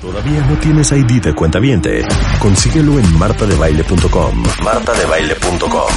¿Todavía no tienes ID de cuenta viente? Consíguelo en martadebaile.com. martadebaile.com.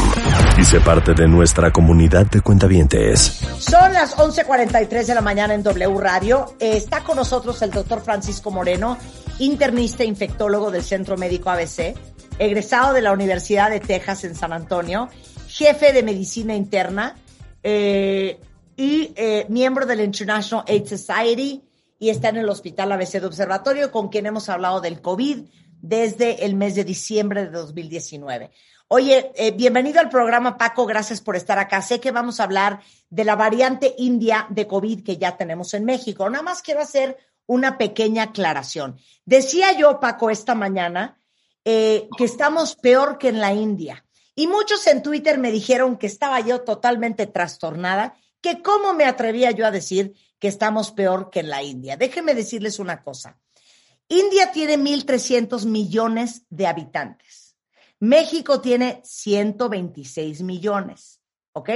Y sé parte de nuestra comunidad de cuentavientes. Son las 11.43 de la mañana en W Radio. Está con nosotros el doctor Francisco Moreno, internista e infectólogo del Centro Médico ABC, egresado de la Universidad de Texas en San Antonio, jefe de medicina interna eh, y eh, miembro del International AIDS Society y está en el Hospital ABC de Observatorio con quien hemos hablado del COVID desde el mes de diciembre de 2019. Oye, eh, bienvenido al programa Paco, gracias por estar acá. Sé que vamos a hablar de la variante india de COVID que ya tenemos en México. Nada más quiero hacer una pequeña aclaración. Decía yo, Paco, esta mañana eh, que estamos peor que en la India. Y muchos en Twitter me dijeron que estaba yo totalmente trastornada, que cómo me atrevía yo a decir que estamos peor que en la India. Déjenme decirles una cosa. India tiene 1.300 millones de habitantes. México tiene 126 millones. ¿Ok?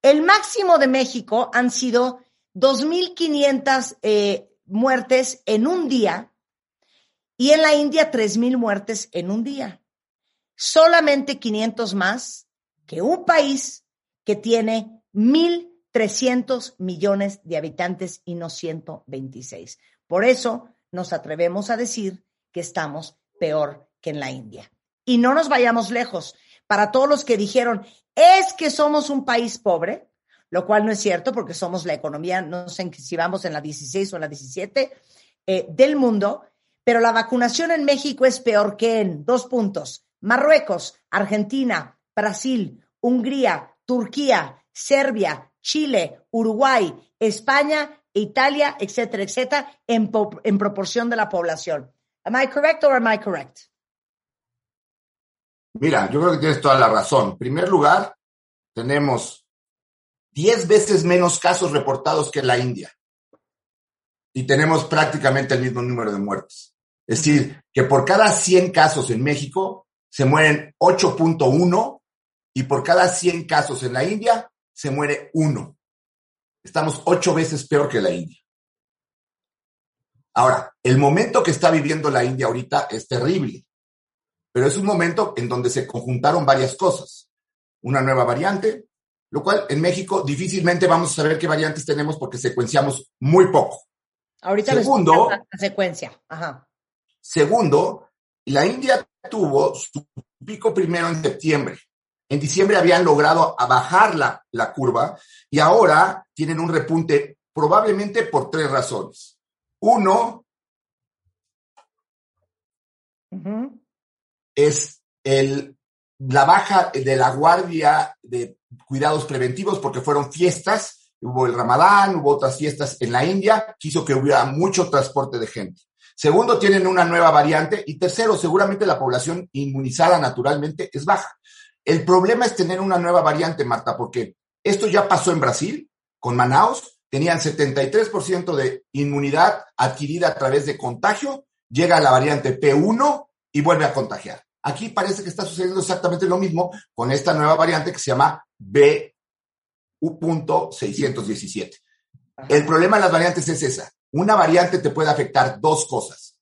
El máximo de México han sido 2.500 eh, muertes en un día y en la India 3.000 muertes en un día. Solamente 500 más que un país que tiene 1.300 millones de habitantes y no 126. Por eso nos atrevemos a decir que estamos peor que en la India. Y no nos vayamos lejos. Para todos los que dijeron, es que somos un país pobre, lo cual no es cierto porque somos la economía, no sé si vamos en la 16 o en la 17 eh, del mundo, pero la vacunación en México es peor que en dos puntos, Marruecos, Argentina, Brasil, Hungría, Turquía, Serbia, Chile, Uruguay, España, Italia, etcétera, etcétera, en, en proporción de la población. Am I correct or am I correct? Mira, yo creo que tienes toda la razón. En primer lugar, tenemos 10 veces menos casos reportados que la India. Y tenemos prácticamente el mismo número de muertes. Es decir, que por cada 100 casos en México se mueren 8.1 y por cada 100 casos en la India se muere uno. Estamos ocho veces peor que la India. Ahora, el momento que está viviendo la India ahorita es terrible, pero es un momento en donde se conjuntaron varias cosas. Una nueva variante, lo cual en México difícilmente vamos a saber qué variantes tenemos porque secuenciamos muy poco. Ahorita segundo, la secuencia. Ajá. Segundo, la India tuvo su pico primero en septiembre. En diciembre habían logrado bajar la, la curva y ahora tienen un repunte probablemente por tres razones. Uno es el, la baja de la guardia de cuidados preventivos porque fueron fiestas, hubo el ramadán, hubo otras fiestas en la India, quiso que hubiera mucho transporte de gente. Segundo, tienen una nueva variante. Y tercero, seguramente la población inmunizada naturalmente es baja. El problema es tener una nueva variante, Marta, porque esto ya pasó en Brasil, con Manaus, tenían 73% de inmunidad adquirida a través de contagio, llega la variante P1 y vuelve a contagiar. Aquí parece que está sucediendo exactamente lo mismo con esta nueva variante que se llama BU.617. El problema de las variantes es esa. Una variante te puede afectar dos cosas.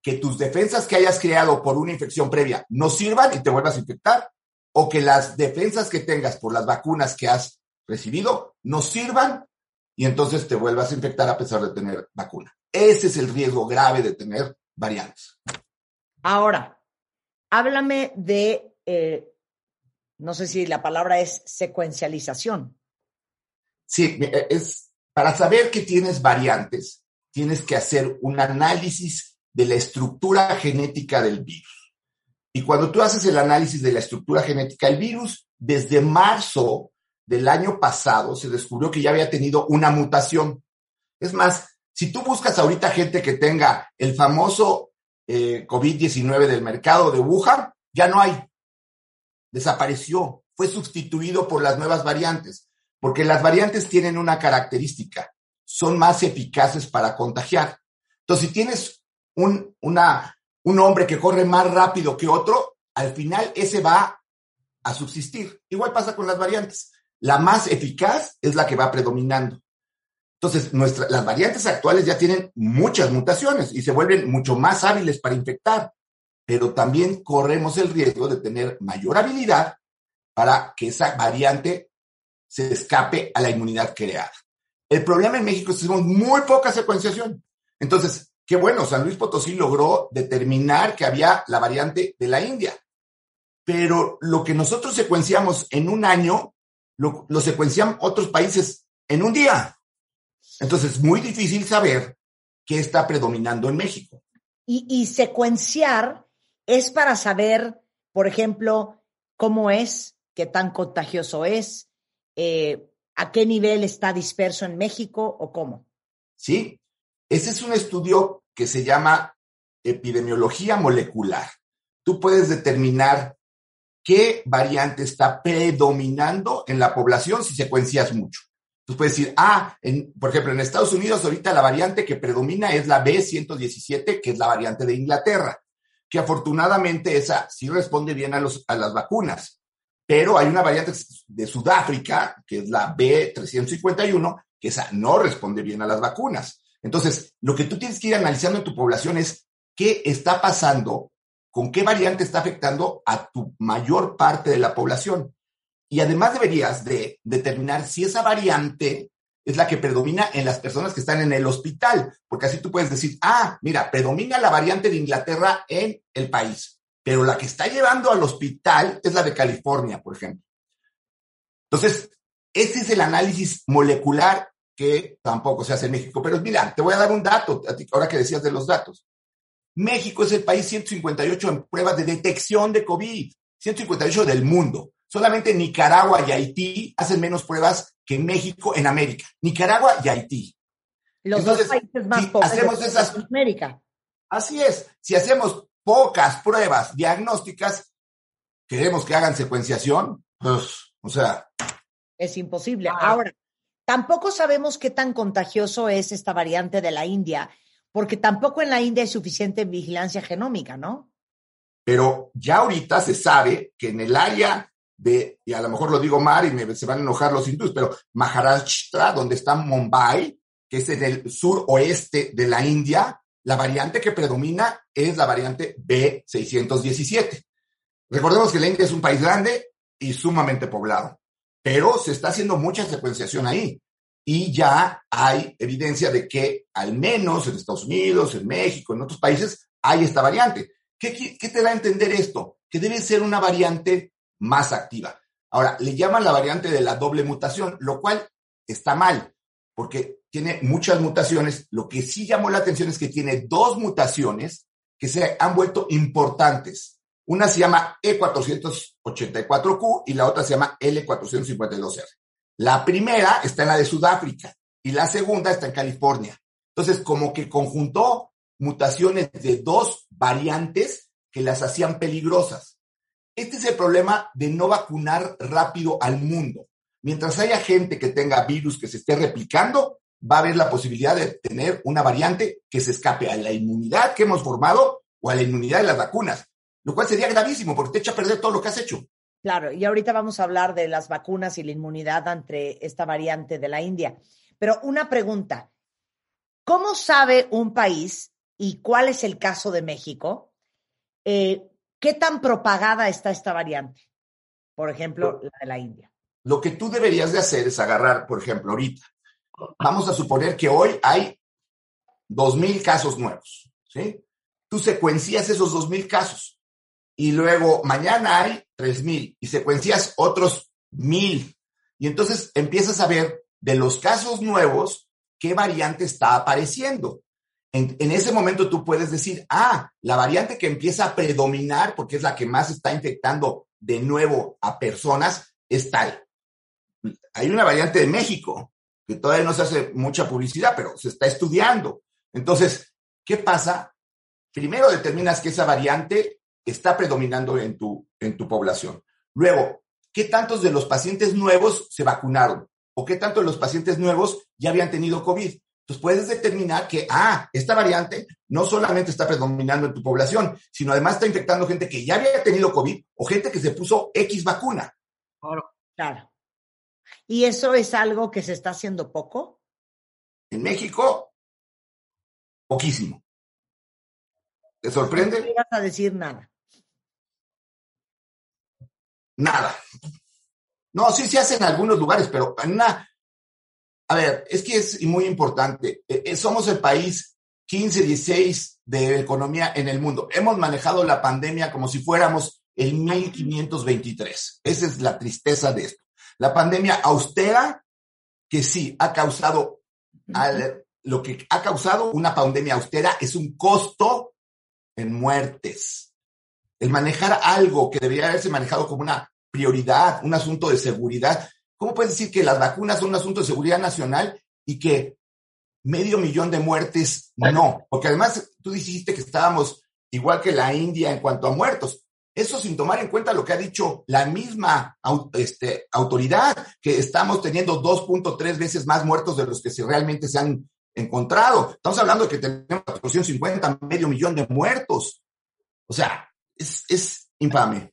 Que tus defensas que hayas creado por una infección previa no sirvan y te vuelvas a infectar, o que las defensas que tengas por las vacunas que has recibido no sirvan y entonces te vuelvas a infectar a pesar de tener vacuna. Ese es el riesgo grave de tener variantes. Ahora, háblame de, eh, no sé si la palabra es secuencialización. Sí, es para saber que tienes variantes, tienes que hacer un análisis de la estructura genética del virus. Y cuando tú haces el análisis de la estructura genética, el virus desde marzo del año pasado se descubrió que ya había tenido una mutación. Es más, Si tú buscas ahorita gente que tenga el famoso eh, COVID-19 del mercado de Wuhan, ya no hay. Desapareció. Fue sustituido por las nuevas variantes, porque las variantes tienen una característica, son más eficaces para contagiar. Entonces, si tienes un, una, un hombre que corre más rápido que otro, al final ese va a subsistir. Igual pasa con las variantes. La más eficaz es la que va predominando. Entonces, las variantes actuales ya tienen muchas mutaciones y se vuelven mucho más hábiles para infectar, pero también corremos el riesgo de tener mayor habilidad para que esa variante se escape a la inmunidad creada. El problema en México es que tenemos muy poca secuenciación. Entonces, qué bueno, San Luis Potosí logró determinar que había la variante de la India, pero lo que nosotros secuenciamos en un año, lo, lo secuencian otros países en un día. Entonces, es muy difícil saber qué está predominando en México. Y, secuenciar es para saber, por ejemplo, cómo es, qué tan contagioso es, eh, a qué nivel está disperso en México o cómo. Sí, ese es un estudio que se llama epidemiología molecular. Tú puedes determinar qué variante está predominando en la población si secuencias mucho. Tú puedes decir, ah, en, por ejemplo, en Estados Unidos ahorita la variante que predomina es la B117, que es la variante de Inglaterra, que afortunadamente esa sí responde bien a, a las vacunas. Pero hay una variante de Sudáfrica, que es la B351, que esa no responde bien a las vacunas. Entonces, lo que tú tienes que ir analizando en tu población es qué está pasando, con qué variante está afectando a tu mayor parte de la población. Y además deberías de determinar si esa variante es la que predomina en las personas que están en el hospital, porque así tú puedes decir, ah, mira, predomina la variante de Inglaterra en el país, pero la que está llevando al hospital es la de California, por ejemplo. Entonces, ese es el análisis molecular que tampoco se hace en México. Pero mira, te voy a dar un dato, ahora que decías de los datos. México es el país 158 en pruebas de detección de COVID, 158 del mundo. Solamente Nicaragua y Haití hacen menos pruebas que México en América. Nicaragua y Haití. Los dos países más pobres hacemos esas, América. Así es. Si hacemos pocas pruebas diagnósticas, queremos que hagan secuenciación, pues, o sea. Es imposible. Ah. Ahora, tampoco sabemos qué tan contagioso es esta variante de la India, porque tampoco en la India hay suficiente vigilancia genómica, ¿no? Pero ya ahorita se sabe que en el área de, y a lo mejor lo digo mal y me, se van a enojar los hindúes, pero Maharashtra, donde está Mumbai, que es en el sur oeste de la India, la variante que predomina es la variante B617. Recordemos que la India es un país grande y sumamente poblado, pero se está haciendo mucha secuenciación ahí y ya hay evidencia de que al menos en Estados Unidos, en México, en otros países, hay esta variante. ¿Qué, qué te da a entender esto? Que debe ser una variante más activa. Ahora, le llaman la variante de la doble mutación, lo cual está mal, porque tiene muchas mutaciones. Lo que sí llamó la atención es que tiene dos mutaciones que se han vuelto importantes. Una se llama E484Q y la otra se llama L452R. La primera está en la de Sudáfrica y la segunda está en California. Entonces, como que conjuntó mutaciones de dos variantes que las hacían peligrosas. Este es el problema de no vacunar rápido al mundo. Mientras haya gente que tenga virus que se esté replicando, va a haber la posibilidad de tener una variante que se escape a la inmunidad que hemos formado o a la inmunidad de las vacunas, lo cual sería gravísimo porque te echa a perder todo lo que has hecho. Claro, y ahorita vamos a hablar de las vacunas y la inmunidad ante esta variante de la India. Pero una pregunta, ¿cómo sabe un país, y cuál es el caso de México, eh, ¿Qué tan propagada está esta variante? Por ejemplo, la de la India. Lo que tú deberías de hacer es agarrar, por ejemplo, ahorita, vamos a suponer que hoy hay 2.000 casos nuevos, ¿sí? Tú secuencias esos 2.000 casos y luego mañana hay 3.000 y secuencias otros 1.000. Y entonces empiezas a ver de los casos nuevos qué variante está apareciendo. En, ese momento tú puedes decir, ah, la variante que empieza a predominar, porque es la que más está infectando de nuevo a personas, es tal. Hay una variante de México, que todavía no se hace mucha publicidad, pero se está estudiando. Entonces, ¿qué pasa? Primero determinas que esa variante está predominando en tu, en tu población. Luego, ¿qué tantos de los pacientes nuevos se vacunaron? ¿O qué tantos de los pacientes nuevos ya habían tenido COVID? Entonces puedes determinar que, ah, esta variante no solamente está predominando en tu población, sino además está infectando gente que ya había tenido COVID o gente que se puso X vacuna. Claro. Claro. ¿Y eso es algo que se está haciendo poco? En México, poquísimo. ¿Te sorprende? No vas a decir nada. Nada. No, sí se hace en algunos lugares, pero en una a ver, es que es muy importante. Eh, eh, somos el país 15, 16 de economía en el mundo. Hemos manejado la pandemia como si fuéramos el 1523. Esa es la tristeza de esto. La pandemia austera, que sí ha causado, lo que ha causado una pandemia austera es un costo en muertes. El manejar algo que debería haberse manejado como una prioridad, un asunto de seguridad, ¿Cómo puedes decir que las vacunas son un asunto de seguridad nacional y que medio millón de muertes no? Porque además tú dijiste que estábamos igual que la India en cuanto a muertos. Eso sin tomar en cuenta lo que ha dicho la misma este, autoridad, que estamos teniendo 2.3 veces más muertos de los que se realmente se han encontrado. Estamos hablando de que tenemos 450, medio millón de muertos. O sea, es, es infame.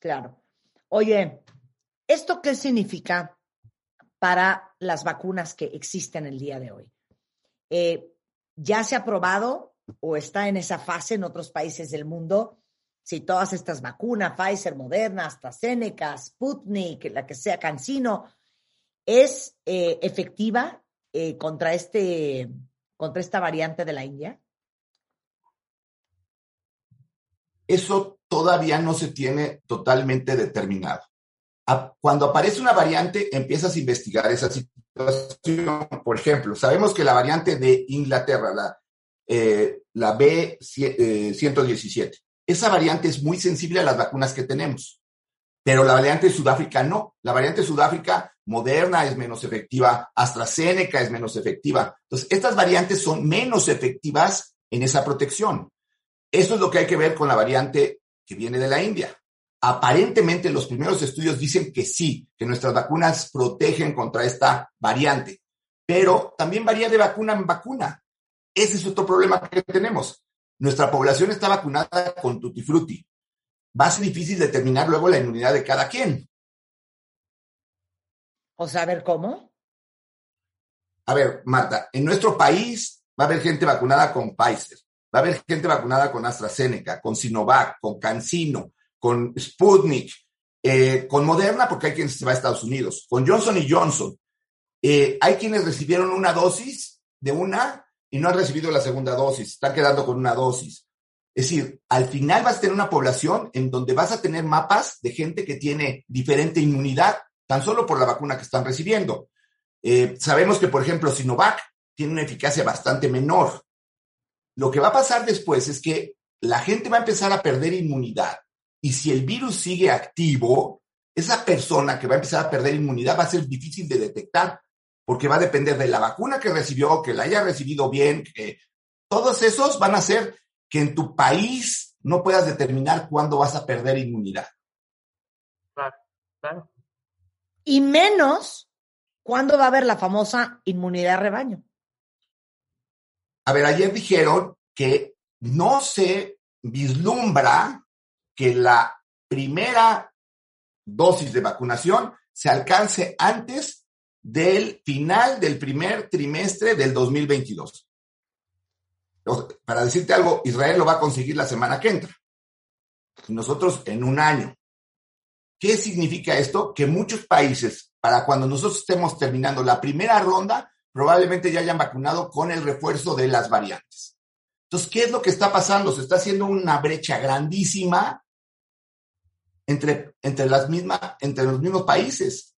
Claro. Oye, ¿Esto qué significa para las vacunas que existen el día de hoy? Eh, ¿Ya se ha probado o está en esa fase en otros países del mundo? Si todas estas vacunas, Pfizer, Moderna, AstraZeneca, Sputnik, la que sea, Cancino, ¿es eh, efectiva eh, contra, este, contra esta variante de la India? Eso todavía no se tiene totalmente determinado cuando aparece una variante, empiezas a investigar esa situación. Por ejemplo, sabemos que la variante de Inglaterra, la, eh, la B117, eh, esa variante es muy sensible a las vacunas que tenemos, pero la variante de Sudáfrica no. La variante de Sudáfrica moderna es menos efectiva, AstraZeneca es menos efectiva. Entonces, estas variantes son menos efectivas en esa protección. Eso es lo que hay que ver con la variante que viene de la India. Aparentemente los primeros estudios dicen que sí, que nuestras vacunas protegen contra esta variante, pero también varía de vacuna en vacuna. Ese es otro problema que tenemos. Nuestra población está vacunada con tutti frutti. Va a ser difícil determinar luego la inmunidad de cada quien. O saber cómo. A ver, Marta, en nuestro país va a haber gente vacunada con Pfizer, va a haber gente vacunada con AstraZeneca, con Sinovac, con CanSino, con Sputnik, eh, con Moderna, porque hay quienes se va a Estados Unidos, con Johnson y Johnson. Eh, hay quienes recibieron una dosis de una y no han recibido la segunda dosis, están quedando con una dosis. Es decir, al final vas a tener una población en donde vas a tener mapas de gente que tiene diferente inmunidad, tan solo por la vacuna que están recibiendo. Eh, sabemos que, por ejemplo, Sinovac tiene una eficacia bastante menor. Lo que va a pasar después es que la gente va a empezar a perder inmunidad y si el virus sigue activo, esa persona que va a empezar a perder inmunidad va a ser difícil de detectar, porque va a depender de la vacuna que recibió, que la haya recibido bien, que todos esos van a hacer que en tu país no puedas determinar cuándo vas a perder inmunidad. Claro, claro. Y menos cuándo va a haber la famosa inmunidad rebaño. A ver, ayer dijeron que no se vislumbra que la primera dosis de vacunación se alcance antes del final del primer trimestre del 2022. Para decirte algo, Israel lo va a conseguir la semana que entra. Y nosotros en un año. ¿Qué significa esto? Que muchos países, para cuando nosotros estemos terminando la primera ronda, probablemente ya hayan vacunado con el refuerzo de las variantes. Entonces, ¿qué es lo que está pasando? Se está haciendo una brecha grandísima entre, entre, las mismas, entre los mismos países.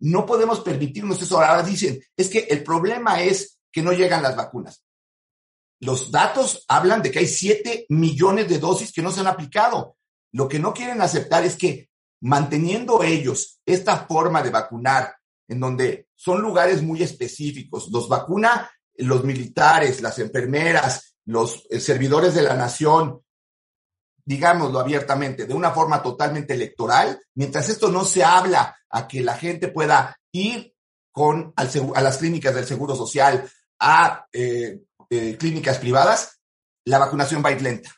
No podemos permitirnos eso. Ahora dicen, es que el problema es que no llegan las vacunas. Los datos hablan de que hay 7 millones de dosis que no se han aplicado. Lo que no quieren aceptar es que manteniendo ellos esta forma de vacunar en donde son lugares muy específicos. Los vacuna los militares, las enfermeras, los eh, servidores de la nación, digámoslo abiertamente, de una forma totalmente electoral, mientras esto no se habla a que la gente pueda ir con a las clínicas del Seguro Social, a eh, eh, clínicas privadas, la vacunación va a ir lenta.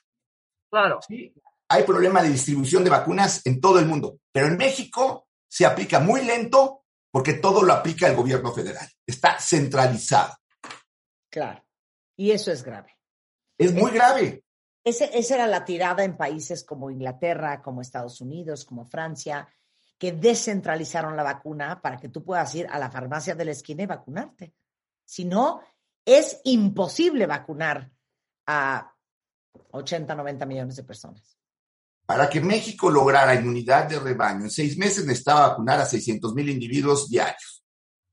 Claro. Sí, hay problema de distribución de vacunas en todo el mundo, pero en México se aplica muy lento porque todo lo aplica el gobierno federal. Está centralizado. Claro. Y eso es grave. Es muy grave. Ese, esa era la tirada en países como Inglaterra, como Estados Unidos, como Francia, que descentralizaron la vacuna para que tú puedas ir a la farmacia de la esquina y vacunarte. Si no, es imposible vacunar a 80, 90 millones de personas. Para que México lograra inmunidad de rebaño, en seis meses necesitaba vacunar a 600 mil individuos diarios.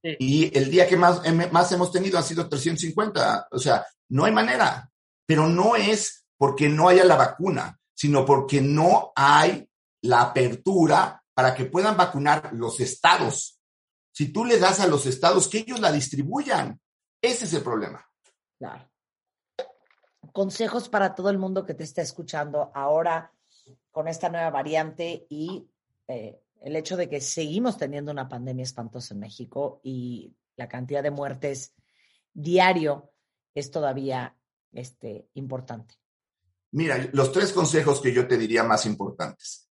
Y el día que más, más hemos tenido ha sido 350. O sea, no hay manera. Pero no es porque no haya la vacuna, sino porque no hay la apertura para que puedan vacunar los estados. Si tú le das a los estados que ellos la distribuyan, ese es el problema. Claro. Consejos para todo el mundo que te está escuchando ahora con esta nueva variante y eh, el hecho de que seguimos teniendo una pandemia espantosa en México y la cantidad de muertes diario es todavía este, importante. Mira, los tres consejos que yo te diría más importantes.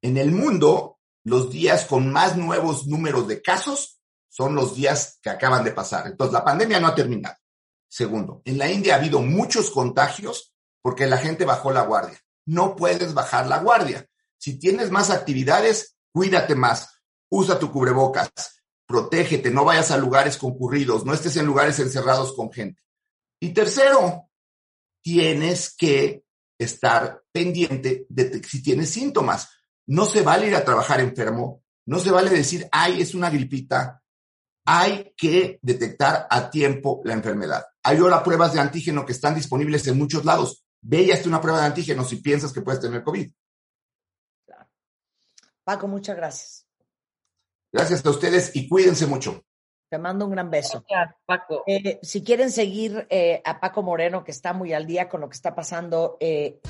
En el mundo, los días con más nuevos números de casos son los días que acaban de pasar. Entonces, la pandemia no ha terminado. Segundo, en la India ha habido muchos contagios porque la gente bajó la guardia. No puedes bajar la guardia. Si tienes más actividades, cuídate más, usa tu cubrebocas, protégete, no vayas a lugares concurridos, no estés en lugares encerrados con gente. Y tercero, tienes que estar pendiente de si tienes síntomas. No se vale ir a trabajar enfermo, no se vale decir, ay, es una gripita. Hay que detectar a tiempo la enfermedad. Hay ahora pruebas de antígeno que están disponibles en muchos lados. Ve y hazte una prueba de antígeno si piensas que puedes tener COVID. Paco, muchas gracias. Gracias a ustedes y cuídense mucho. Te mando un gran beso. Gracias, Paco. Eh, si quieren seguir eh, a Paco Moreno, que está muy al día con lo que está pasando eh,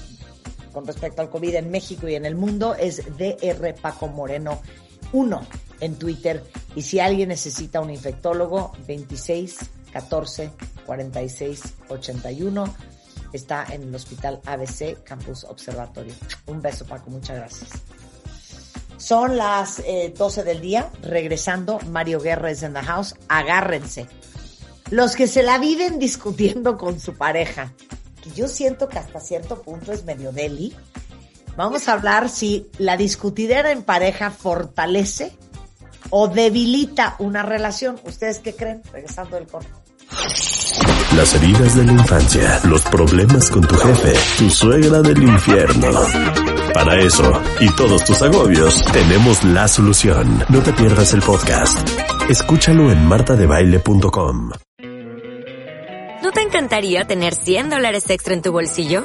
con respecto al COVID en México y en el mundo, es DR Paco Moreno 1 en Twitter. Y si alguien necesita un infectólogo, 26 14 46 81. Está en el Hospital ABC Campus Observatorio. Un beso, Paco. Muchas gracias. Son las 12 eh, del día, regresando, Mario Guerra es en the house, agárrense. Los que se la viven discutiendo con su pareja, que yo siento que hasta cierto punto es medio deli, vamos a hablar si la discutidera en pareja fortalece o debilita una relación. ¿Ustedes qué creen? Regresando del corte. Las heridas de la infancia, los problemas con tu jefe, tu suegra del infierno. Para eso y todos tus agobios, tenemos la solución. No te pierdas el podcast. Escúchalo en martadebaile.com. ¿No te encantaría tener 100 dólares extra en tu bolsillo?